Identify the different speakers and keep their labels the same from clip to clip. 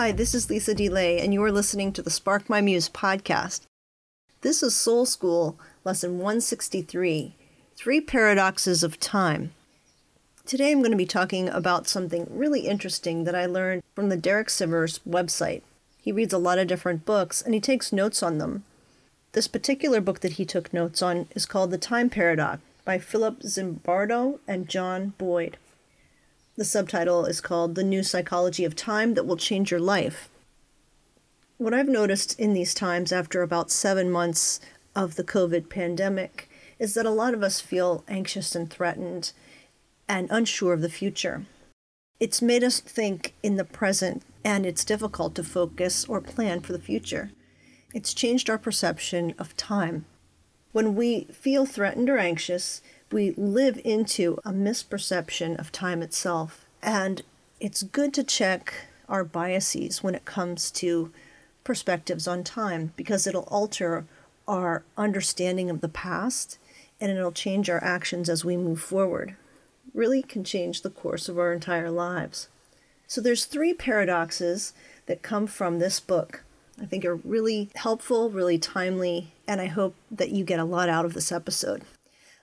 Speaker 1: Hi, this is Lisa DeLay, and you are listening to the Spark My Muse podcast. This is Soul School, lesson 163 Three Paradoxes of Time. Today I'm going to be talking about something really interesting that I learned from the Derek Sivers website. He reads a lot of different books and he takes notes on them. This particular book that he took notes on is called The Time Paradox by Philip Zimbardo and John Boyd. The subtitle is called The New Psychology of Time That Will Change Your Life. What I've noticed in these times after about seven months of the COVID pandemic is that a lot of us feel anxious and threatened and unsure of the future. It's made us think in the present, and it's difficult to focus or plan for the future. It's changed our perception of time. When we feel threatened or anxious, we live into a misperception of time itself. And it's good to check our biases when it comes to perspectives on time because it'll alter our understanding of the past and it'll change our actions as we move forward. Really can change the course of our entire lives. So there's three paradoxes that come from this book. I think are really helpful, really timely, and I hope that you get a lot out of this episode.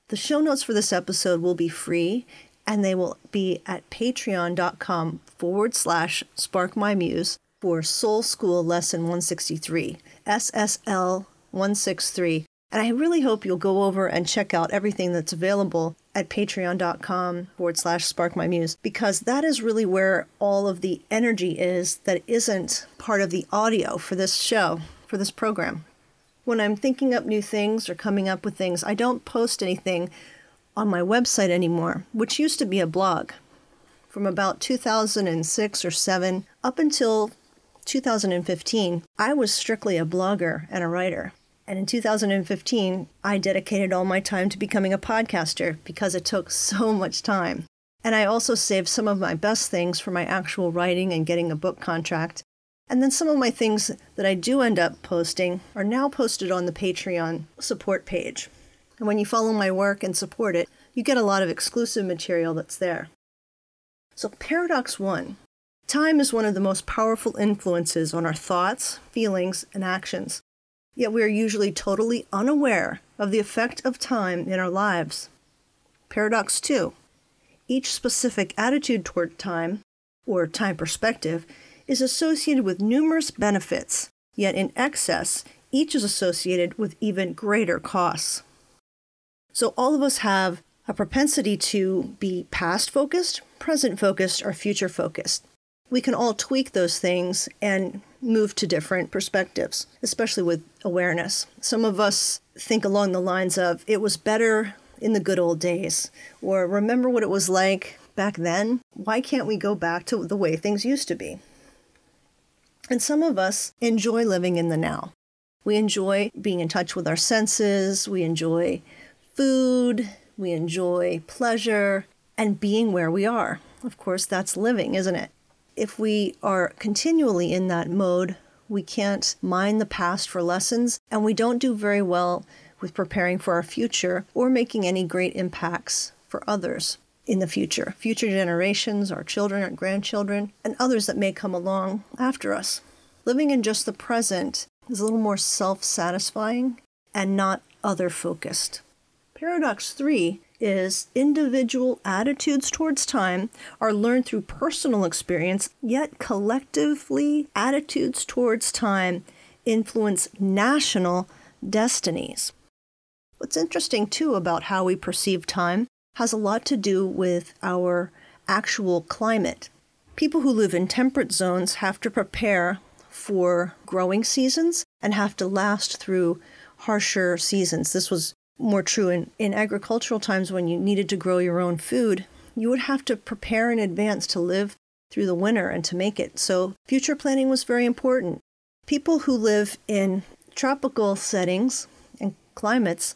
Speaker 1: The show notes for this episode will be free and they will be at patreon.com forward slash spark my muse for Soul School Lesson 163, SSL 163. And I really hope you'll go over and check out everything that's available at patreon.com forward slash spark my muse because that is really where all of the energy is that isn't part of the audio for this show, for this program when I'm thinking up new things or coming up with things, I don't post anything on my website anymore, which used to be a blog. From about 2006 or 7 up until 2015, I was strictly a blogger and a writer. And in 2015, I dedicated all my time to becoming a podcaster because it took so much time. And I also saved some of my best things for my actual writing and getting a book contract and then some of my things that I do end up posting are now posted on the Patreon support page. And when you follow my work and support it, you get a lot of exclusive material that's there. So, paradox one time is one of the most powerful influences on our thoughts, feelings, and actions. Yet we are usually totally unaware of the effect of time in our lives. Paradox two each specific attitude toward time, or time perspective, is associated with numerous benefits, yet in excess, each is associated with even greater costs. So, all of us have a propensity to be past focused, present focused, or future focused. We can all tweak those things and move to different perspectives, especially with awareness. Some of us think along the lines of, it was better in the good old days, or remember what it was like back then? Why can't we go back to the way things used to be? And some of us enjoy living in the now. We enjoy being in touch with our senses, we enjoy food, we enjoy pleasure, and being where we are. Of course, that's living, isn't it? If we are continually in that mode, we can't mine the past for lessons, and we don't do very well with preparing for our future or making any great impacts for others in the future, future generations, our children, our grandchildren, and others that may come along after us. Living in just the present is a little more self satisfying and not other focused. Paradox three is individual attitudes towards time are learned through personal experience, yet collectively, attitudes towards time influence national destinies. What's interesting, too, about how we perceive time has a lot to do with our actual climate. People who live in temperate zones have to prepare for growing seasons and have to last through harsher seasons. This was more true in, in agricultural times when you needed to grow your own food. You would have to prepare in advance to live through the winter and to make it. So, future planning was very important. People who live in tropical settings and climates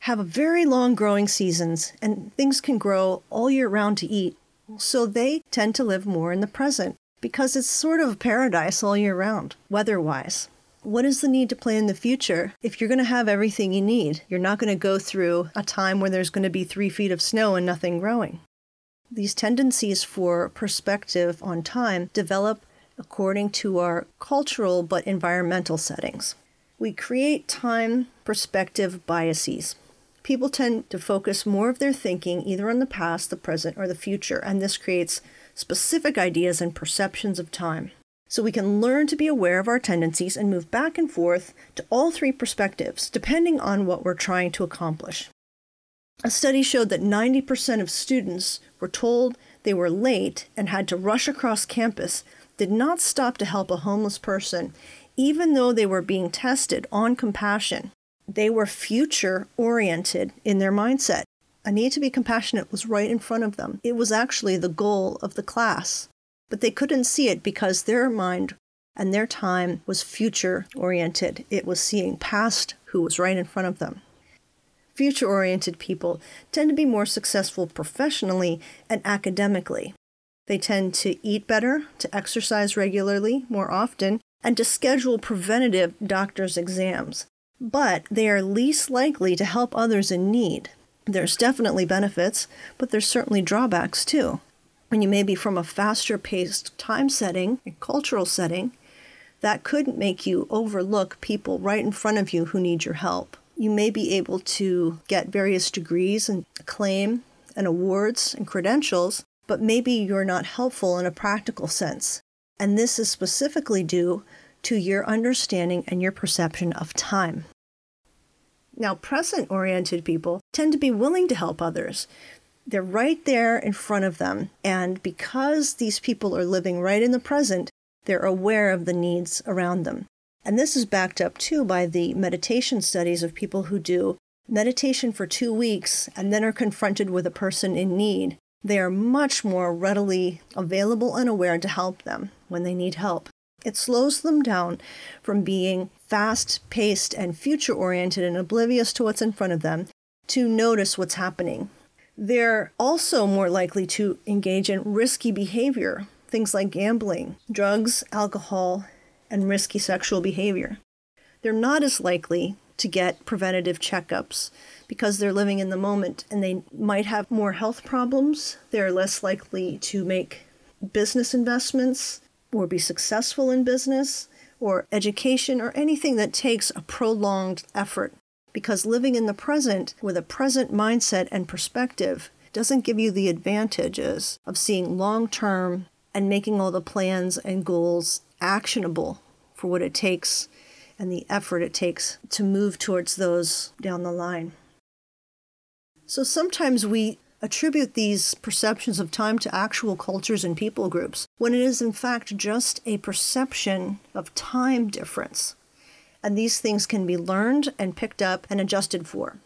Speaker 1: have very long growing seasons and things can grow all year round to eat. So they tend to live more in the present because it's sort of a paradise all year round, weather wise. What is the need to plan the future if you're going to have everything you need? You're not going to go through a time where there's going to be three feet of snow and nothing growing. These tendencies for perspective on time develop according to our cultural but environmental settings. We create time perspective biases. People tend to focus more of their thinking either on the past, the present, or the future, and this creates specific ideas and perceptions of time. So we can learn to be aware of our tendencies and move back and forth to all three perspectives, depending on what we're trying to accomplish. A study showed that 90% of students were told they were late and had to rush across campus did not stop to help a homeless person, even though they were being tested on compassion. They were future oriented in their mindset. A need to be compassionate was right in front of them. It was actually the goal of the class, but they couldn't see it because their mind and their time was future oriented. It was seeing past who was right in front of them. Future oriented people tend to be more successful professionally and academically. They tend to eat better, to exercise regularly more often, and to schedule preventative doctor's exams. But they are least likely to help others in need. There's definitely benefits, but there's certainly drawbacks too. When you may be from a faster paced time setting, a cultural setting, that could make you overlook people right in front of you who need your help. You may be able to get various degrees and acclaim and awards and credentials, but maybe you're not helpful in a practical sense. And this is specifically due to your understanding and your perception of time. Now, present oriented people tend to be willing to help others. They're right there in front of them. And because these people are living right in the present, they're aware of the needs around them. And this is backed up too by the meditation studies of people who do meditation for two weeks and then are confronted with a person in need they are much more readily available and aware to help them when they need help. It slows them down from being fast paced and future oriented and oblivious to what's in front of them to notice what's happening. They're also more likely to engage in risky behavior, things like gambling, drugs, alcohol, and risky sexual behavior. They're not as likely to get preventative checkups because they're living in the moment and they might have more health problems. They're less likely to make business investments or be successful in business or education or anything that takes a prolonged effort because living in the present with a present mindset and perspective doesn't give you the advantages of seeing long term and making all the plans and goals actionable for what it takes and the effort it takes to move towards those down the line. So sometimes we attribute these perceptions of time to actual cultures and people groups, when it is in fact just a perception of time difference. And these things can be learned and picked up and adjusted for.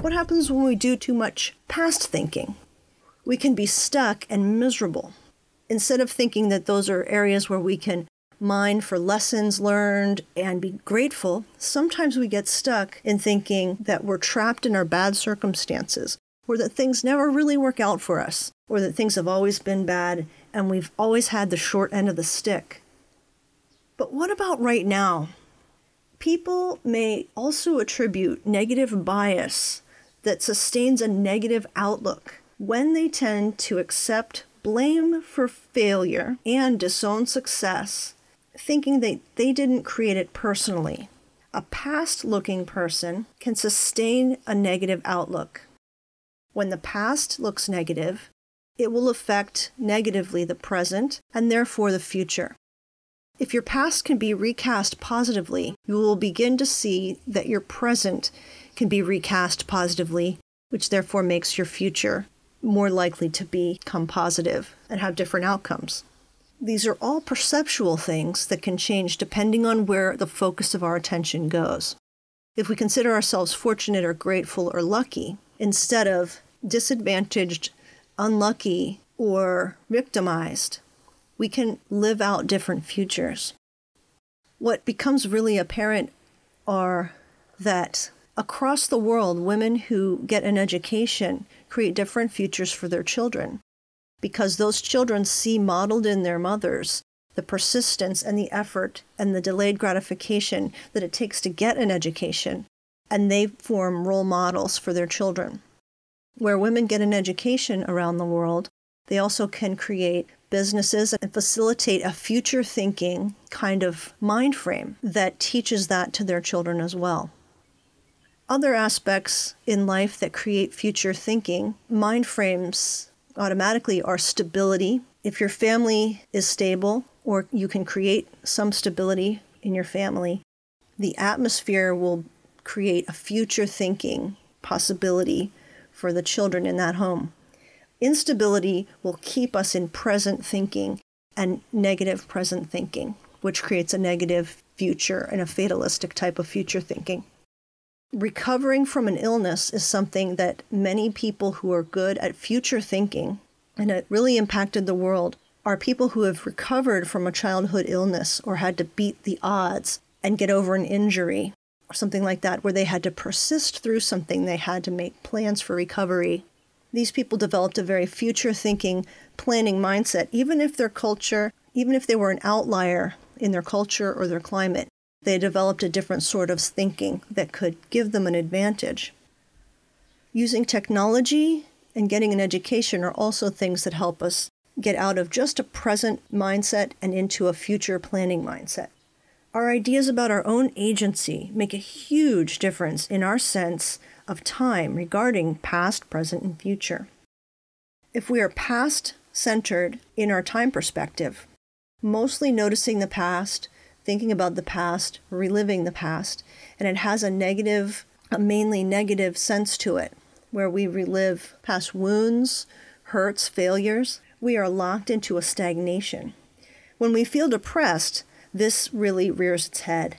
Speaker 1: What happens when we do too much past thinking? We can be stuck and miserable instead of thinking that those are areas where we can mine for lessons learned and be grateful, sometimes we get stuck in thinking that we're trapped in our bad circumstances or that things never really work out for us or that things have always been bad and we've always had the short end of the stick. But what about right now? People may also attribute negative bias that sustains a negative outlook when they tend to accept blame for failure and disown success, thinking that they didn't create it personally. A past looking person can sustain a negative outlook. When the past looks negative, it will affect negatively the present and therefore the future. If your past can be recast positively, you will begin to see that your present can be recast positively, which therefore makes your future more likely to become positive and have different outcomes. These are all perceptual things that can change depending on where the focus of our attention goes. If we consider ourselves fortunate or grateful or lucky, instead of disadvantaged, unlucky, or victimized, we can live out different futures. What becomes really apparent are that across the world, women who get an education create different futures for their children because those children see modeled in their mothers the persistence and the effort and the delayed gratification that it takes to get an education and they form role models for their children. Where women get an education around the world, they also can create businesses and facilitate a future thinking kind of mind frame that teaches that to their children as well. Other aspects in life that create future thinking, mind frames automatically are stability. If your family is stable, or you can create some stability in your family, the atmosphere will create a future thinking possibility for the children in that home. Instability will keep us in present thinking and negative present thinking, which creates a negative future and a fatalistic type of future thinking. Recovering from an illness is something that many people who are good at future thinking, and it really impacted the world, are people who have recovered from a childhood illness or had to beat the odds and get over an injury or something like that, where they had to persist through something, they had to make plans for recovery. These people developed a very future thinking, planning mindset, even if their culture, even if they were an outlier in their culture or their climate, they developed a different sort of thinking that could give them an advantage. Using technology and getting an education are also things that help us get out of just a present mindset and into a future planning mindset. Our ideas about our own agency make a huge difference in our sense of time regarding past, present, and future. If we are past centered in our time perspective, mostly noticing the past, thinking about the past, reliving the past, and it has a negative, a mainly negative sense to it, where we relive past wounds, hurts, failures, we are locked into a stagnation. When we feel depressed, this really rears its head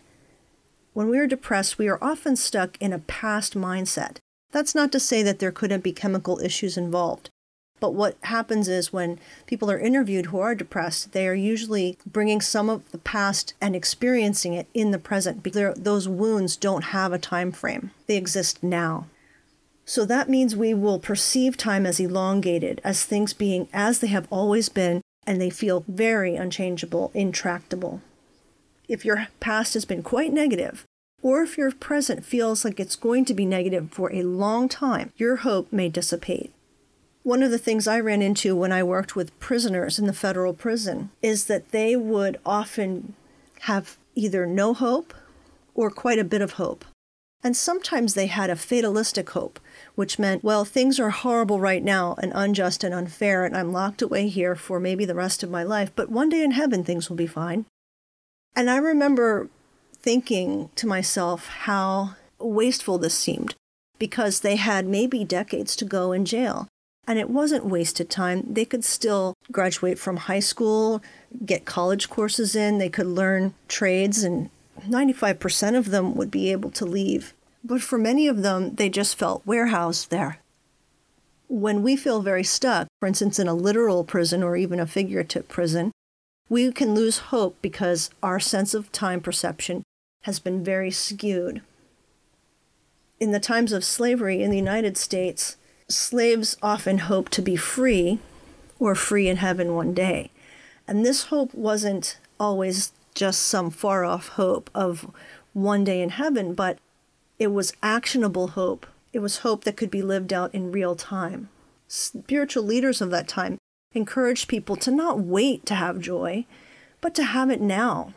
Speaker 1: when we are depressed, we are often stuck in a past mindset. That's not to say that there couldn't be chemical issues involved. But what happens is when people are interviewed who are depressed, they are usually bringing some of the past and experiencing it in the present because those wounds don't have a time frame. They exist now. So that means we will perceive time as elongated, as things being as they have always been, and they feel very unchangeable, intractable if your past has been quite negative, or if your present feels like it's going to be negative for a long time, your hope may dissipate. One of the things I ran into when I worked with prisoners in the federal prison is that they would often have either no hope or quite a bit of hope. And sometimes they had a fatalistic hope, which meant, well, things are horrible right now and unjust and unfair, and I'm locked away here for maybe the rest of my life, but one day in heaven things will be fine. And I remember thinking to myself how wasteful this seemed because they had maybe decades to go in jail. And it wasn't wasted time. They could still graduate from high school, get college courses in, they could learn trades, and 95% of them would be able to leave. But for many of them, they just felt warehoused there. When we feel very stuck, for instance, in a literal prison or even a figurative prison, we can lose hope because our sense of time perception has been very skewed. In the times of slavery in the United States, slaves often hoped to be free or free in heaven one day. And this hope wasn't always just some far off hope of one day in heaven, but it was actionable hope. It was hope that could be lived out in real time. Spiritual leaders of that time encouraged people to not wait to have joy, but to have it now.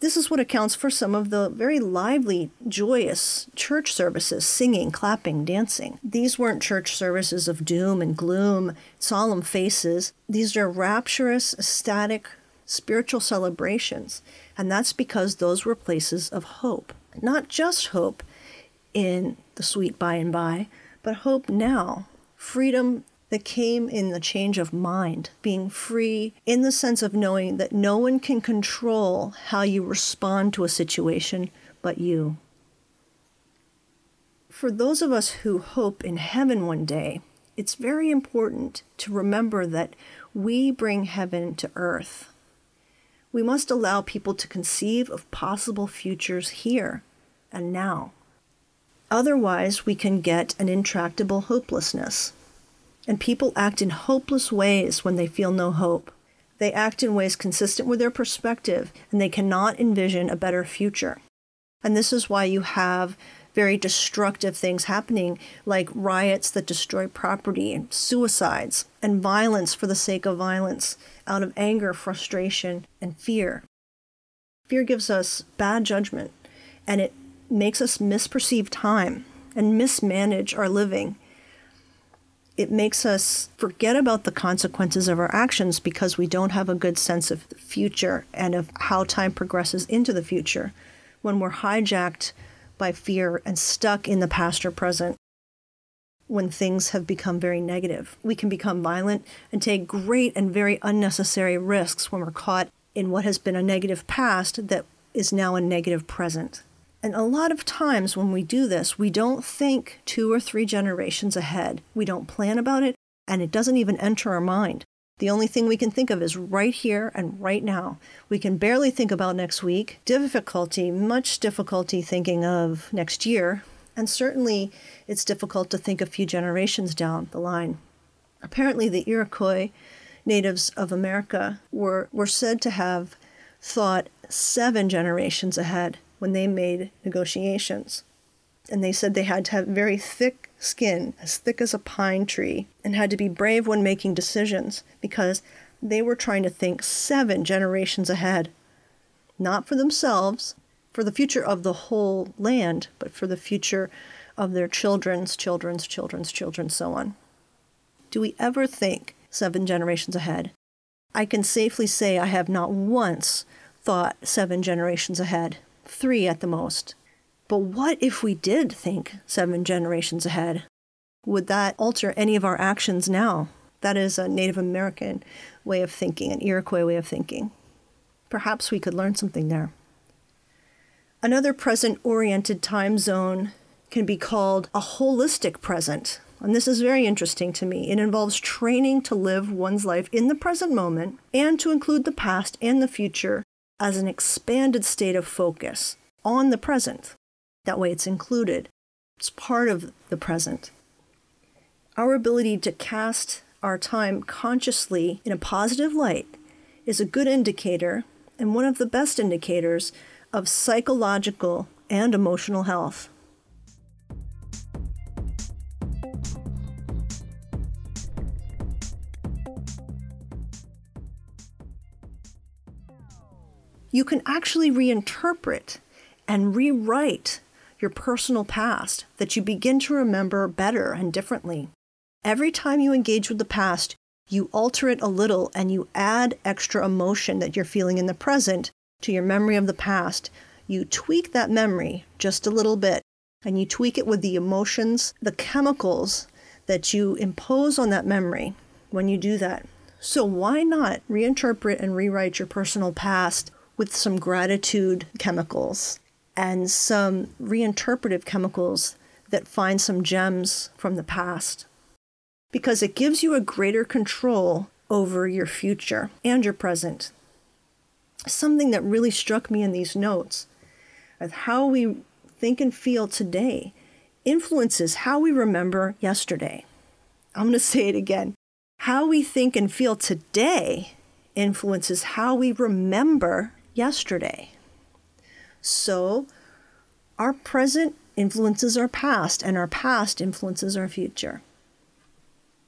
Speaker 1: This is what accounts for some of the very lively, joyous church services singing, clapping, dancing. These weren't church services of doom and gloom, solemn faces. These are rapturous, ecstatic, spiritual celebrations. And that's because those were places of hope. Not just hope in the sweet by and by, but hope now. Freedom that came in the change of mind, being free in the sense of knowing that no one can control how you respond to a situation but you. For those of us who hope in heaven one day, it's very important to remember that we bring heaven to earth. We must allow people to conceive of possible futures here and now. Otherwise, we can get an intractable hopelessness and people act in hopeless ways when they feel no hope. They act in ways consistent with their perspective, and they cannot envision a better future. And this is why you have very destructive things happening, like riots that destroy property, and suicides, and violence for the sake of violence, out of anger, frustration, and fear. Fear gives us bad judgment, and it makes us misperceive time and mismanage our living. It makes us forget about the consequences of our actions because we don't have a good sense of the future and of how time progresses into the future when we're hijacked by fear and stuck in the past or present when things have become very negative. We can become violent and take great and very unnecessary risks when we're caught in what has been a negative past that is now a negative present. And a lot of times when we do this, we don't think two or three generations ahead. We don't plan about it, and it doesn't even enter our mind. The only thing we can think of is right here and right now. We can barely think about next week. Difficulty, much difficulty thinking of next year. And certainly it's difficult to think a few generations down the line. Apparently, the Iroquois natives of America were, were said to have thought seven generations ahead when they made negotiations. And they said they had to have very thick skin, as thick as a pine tree, and had to be brave when making decisions because they were trying to think seven generations ahead. Not for themselves, for the future of the whole land, but for the future of their children's children's children's children, so on. Do we ever think seven generations ahead? I can safely say I have not once thought seven generations ahead three at the most. But what if we did think seven generations ahead? Would that alter any of our actions now? That is a Native American way of thinking, an Iroquois way of thinking. Perhaps we could learn something there. Another present oriented time zone can be called a holistic present. And this is very interesting to me. It involves training to live one's life in the present moment and to include the past and the future as an expanded state of focus on the present. That way it's included, it's part of the present. Our ability to cast our time consciously in a positive light is a good indicator and one of the best indicators of psychological and emotional health. You can actually reinterpret and rewrite your personal past that you begin to remember better and differently. Every time you engage with the past, you alter it a little and you add extra emotion that you're feeling in the present to your memory of the past. You tweak that memory just a little bit and you tweak it with the emotions, the chemicals that you impose on that memory when you do that. So, why not reinterpret and rewrite your personal past with some gratitude chemicals and some reinterpretive chemicals that find some gems from the past. Because it gives you a greater control over your future and your present. Something that really struck me in these notes of how we think and feel today influences how we remember yesterday. I'm going to say it again. How we think and feel today influences how we remember yesterday. So, our present influences our past, and our past influences our future.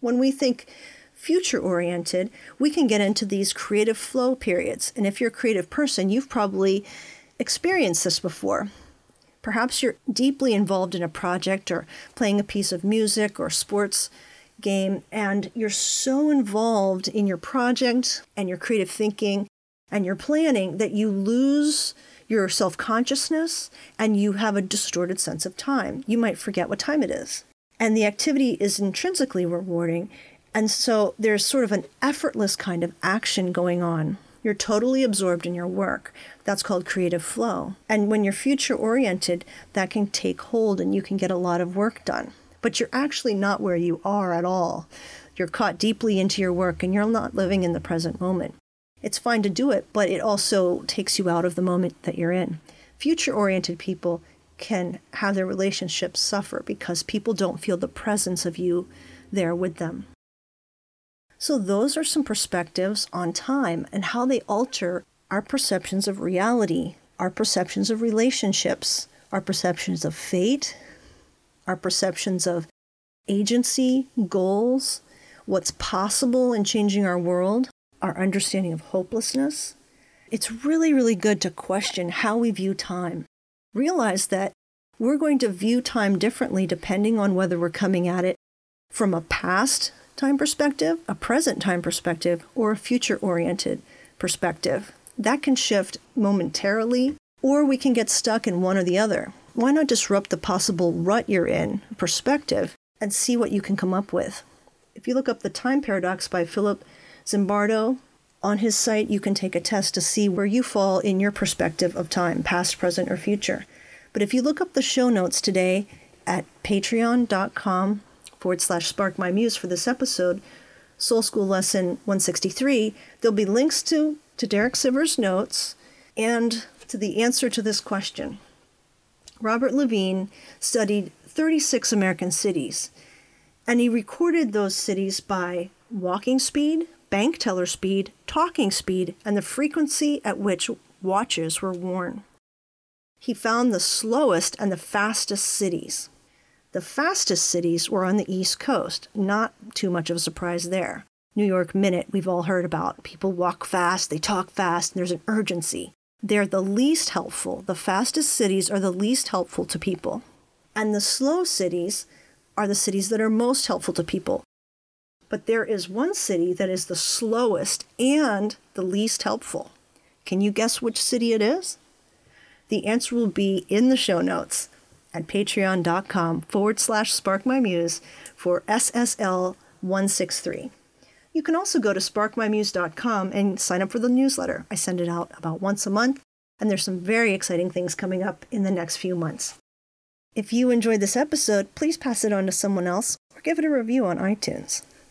Speaker 1: When we think future oriented, we can get into these creative flow periods. And if you're a creative person, you've probably experienced this before. Perhaps you're deeply involved in a project or playing a piece of music or sports game, and you're so involved in your project and your creative thinking and your planning that you lose your self consciousness and you have a distorted sense of time. You might forget what time it is. And the activity is intrinsically rewarding. And so there's sort of an effortless kind of action going on. You're totally absorbed in your work. That's called creative flow. And when you're future oriented, that can take hold and you can get a lot of work done. But you're actually not where you are at all. You're caught deeply into your work and you're not living in the present moment. It's fine to do it, but it also takes you out of the moment that you're in. Future oriented people can have their relationships suffer because people don't feel the presence of you there with them. So, those are some perspectives on time and how they alter our perceptions of reality, our perceptions of relationships, our perceptions of fate, our perceptions of agency, goals, what's possible in changing our world, our understanding of hopelessness. It's really, really good to question how we view time. Realize that we're going to view time differently depending on whether we're coming at it from a past time perspective, a present time perspective, or a future oriented perspective. That can shift momentarily, or we can get stuck in one or the other. Why not disrupt the possible rut you're in, perspective, and see what you can come up with? If you look up The Time Paradox by Philip Zimbardo, on his site you can take a test to see where you fall in your perspective of time, past, present, or future. But if you look up the show notes today at patreon.com forward slash spark my muse for this episode, Soul School Lesson 163, there'll be links to, to Derek Sivers' notes and to the answer to this question. Robert Levine studied 36 American cities, and he recorded those cities by walking speed, bank teller speed, talking speed, and the frequency at which watches were worn. He found the slowest and the fastest cities. The fastest cities were on the East Coast, not too much of a surprise there. New York Minute, we've all heard about. People walk fast, they talk fast, and there's an urgency. They're the least helpful. The fastest cities are the least helpful to people. And the slow cities are the cities that are most helpful to people. But there is one city that is the slowest and the least helpful. Can you guess which city it is? The answer will be in the show notes at patreon.com forward slash spark my muse for SSL 163. You can also go to sparkmymuse.com and sign up for the newsletter. I send it out about once a month, and there's some very exciting things coming up in the next few months. If you enjoyed this episode, please pass it on to someone else or give it a review on iTunes.